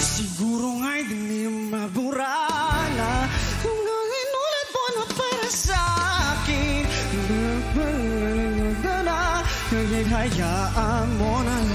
Siguro nga'y di mo mabura na Kung ang inulat mo na para sa akin. Ngunit hayaan mo na lang Ngunit hindi mo lang